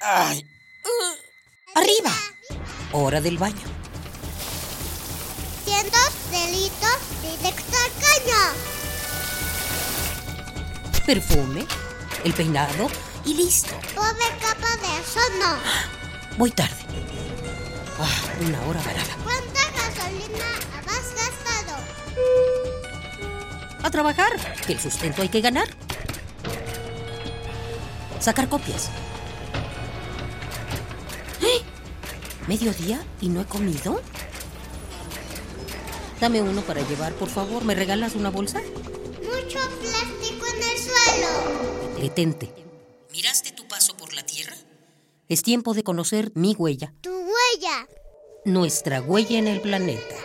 Ay. Arriba. Hora del baño. Cientos delitos directo al caño. Perfume, el peinado y listo. Pobre capa de ozono. Voy tarde. Ah, una hora varada. ¿Cuánta gasolina has gastado? A trabajar, que el sustento hay que ganar. Sacar copias. ¿Mediodía y no he comido? Dame uno para llevar, por favor. ¿Me regalas una bolsa? Mucho plástico en el suelo. Detente. ¿Miraste tu paso por la Tierra? Es tiempo de conocer mi huella, Tu huella. nuestra huella en el planeta.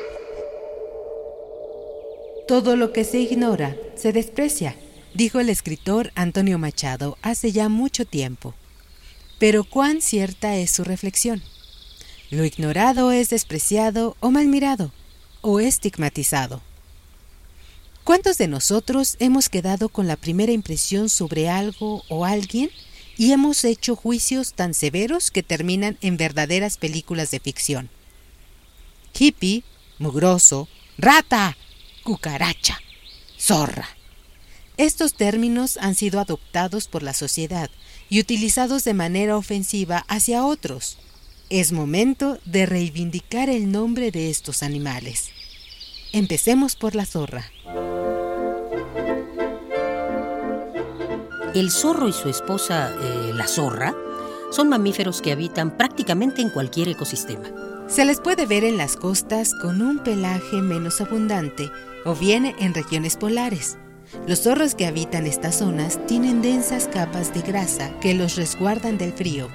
Todo lo que se ignora se desprecia, dijo el escritor Antonio Machado hace ya mucho tiempo. Pero cuán cierta es su reflexión. Lo ignorado es despreciado o mal mirado, o estigmatizado. ¿Cuántos de nosotros hemos quedado con la primera impresión sobre algo o alguien y hemos hecho juicios tan severos que terminan en verdaderas películas de ficción? Hippie, mugroso, rata, cucaracha, zorra. Estos términos han sido adoptados por la sociedad y utilizados de manera ofensiva hacia otros. Es momento de reivindicar el nombre de estos animales. Empecemos por la zorra. El zorro y su esposa, eh, la zorra, son mamíferos que habitan prácticamente en cualquier ecosistema. Se les puede ver en las costas con un pelaje menos abundante o bien en regiones polares. Los zorros que habitan estas zonas tienen densas capas de grasa que los resguardan del frío.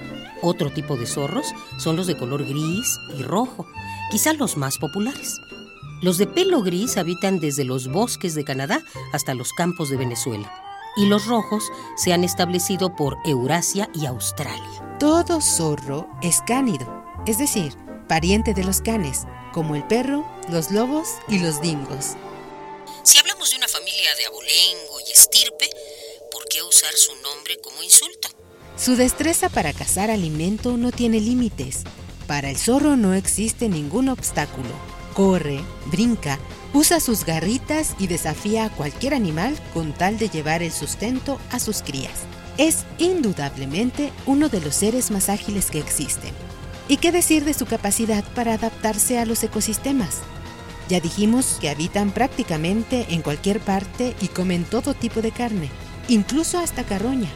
Otro tipo de zorros son los de color gris y rojo, quizás los más populares. Los de pelo gris habitan desde los bosques de Canadá hasta los campos de Venezuela. Y los rojos se han establecido por Eurasia y Australia. Todo zorro es cánido, es decir, pariente de los canes, como el perro, los lobos y los dingos. Si hablamos de una familia de abolengo y estirpe, ¿por qué usar su nombre como insulto? Su destreza para cazar alimento no tiene límites. Para el zorro no existe ningún obstáculo. Corre, brinca, usa sus garritas y desafía a cualquier animal con tal de llevar el sustento a sus crías. Es indudablemente uno de los seres más ágiles que existen. ¿Y qué decir de su capacidad para adaptarse a los ecosistemas? Ya dijimos que habitan prácticamente en cualquier parte y comen todo tipo de carne, incluso hasta carroña.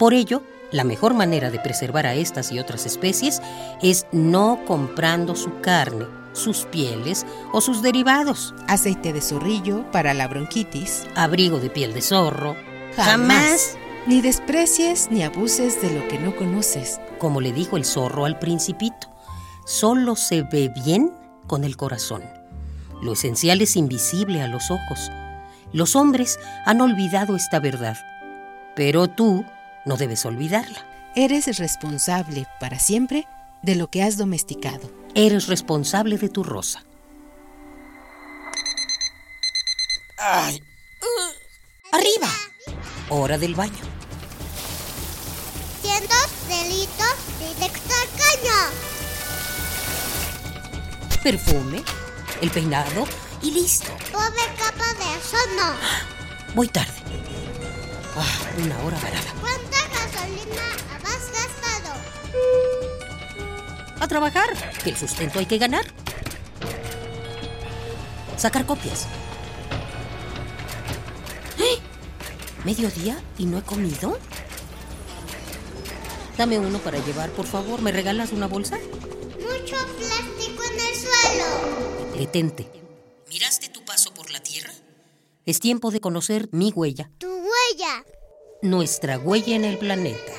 Por ello, la mejor manera de preservar a estas y otras especies es no comprando su carne, sus pieles o sus derivados. Aceite de zorrillo para la bronquitis. Abrigo de piel de zorro. Jamás. Ni desprecies ni abuses de lo que no conoces. Como le dijo el zorro al principito, solo se ve bien con el corazón. Lo esencial es invisible a los ojos. Los hombres han olvidado esta verdad, pero tú no debes olvidarla. Eres responsable para siempre de lo que has domesticado. Eres responsable de tu rosa. Ay. Arriba. Hora del baño. Cientos delitos directo al caño. Perfume, el peinado y listo. Pobre capa de ozono. Voy tarde. Ah, una hora varada. A trabajar, que el sustento hay que ganar. Sacar copias. ¡Eh! ¿Mediodía y no he comido? Dame uno para llevar, por favor. ¿Me regalas una bolsa? Mucho plástico en el suelo. Detente. ¿Miraste tu paso por la Tierra? Es tiempo de conocer mi huella, Tu huella. nuestra huella en el planeta.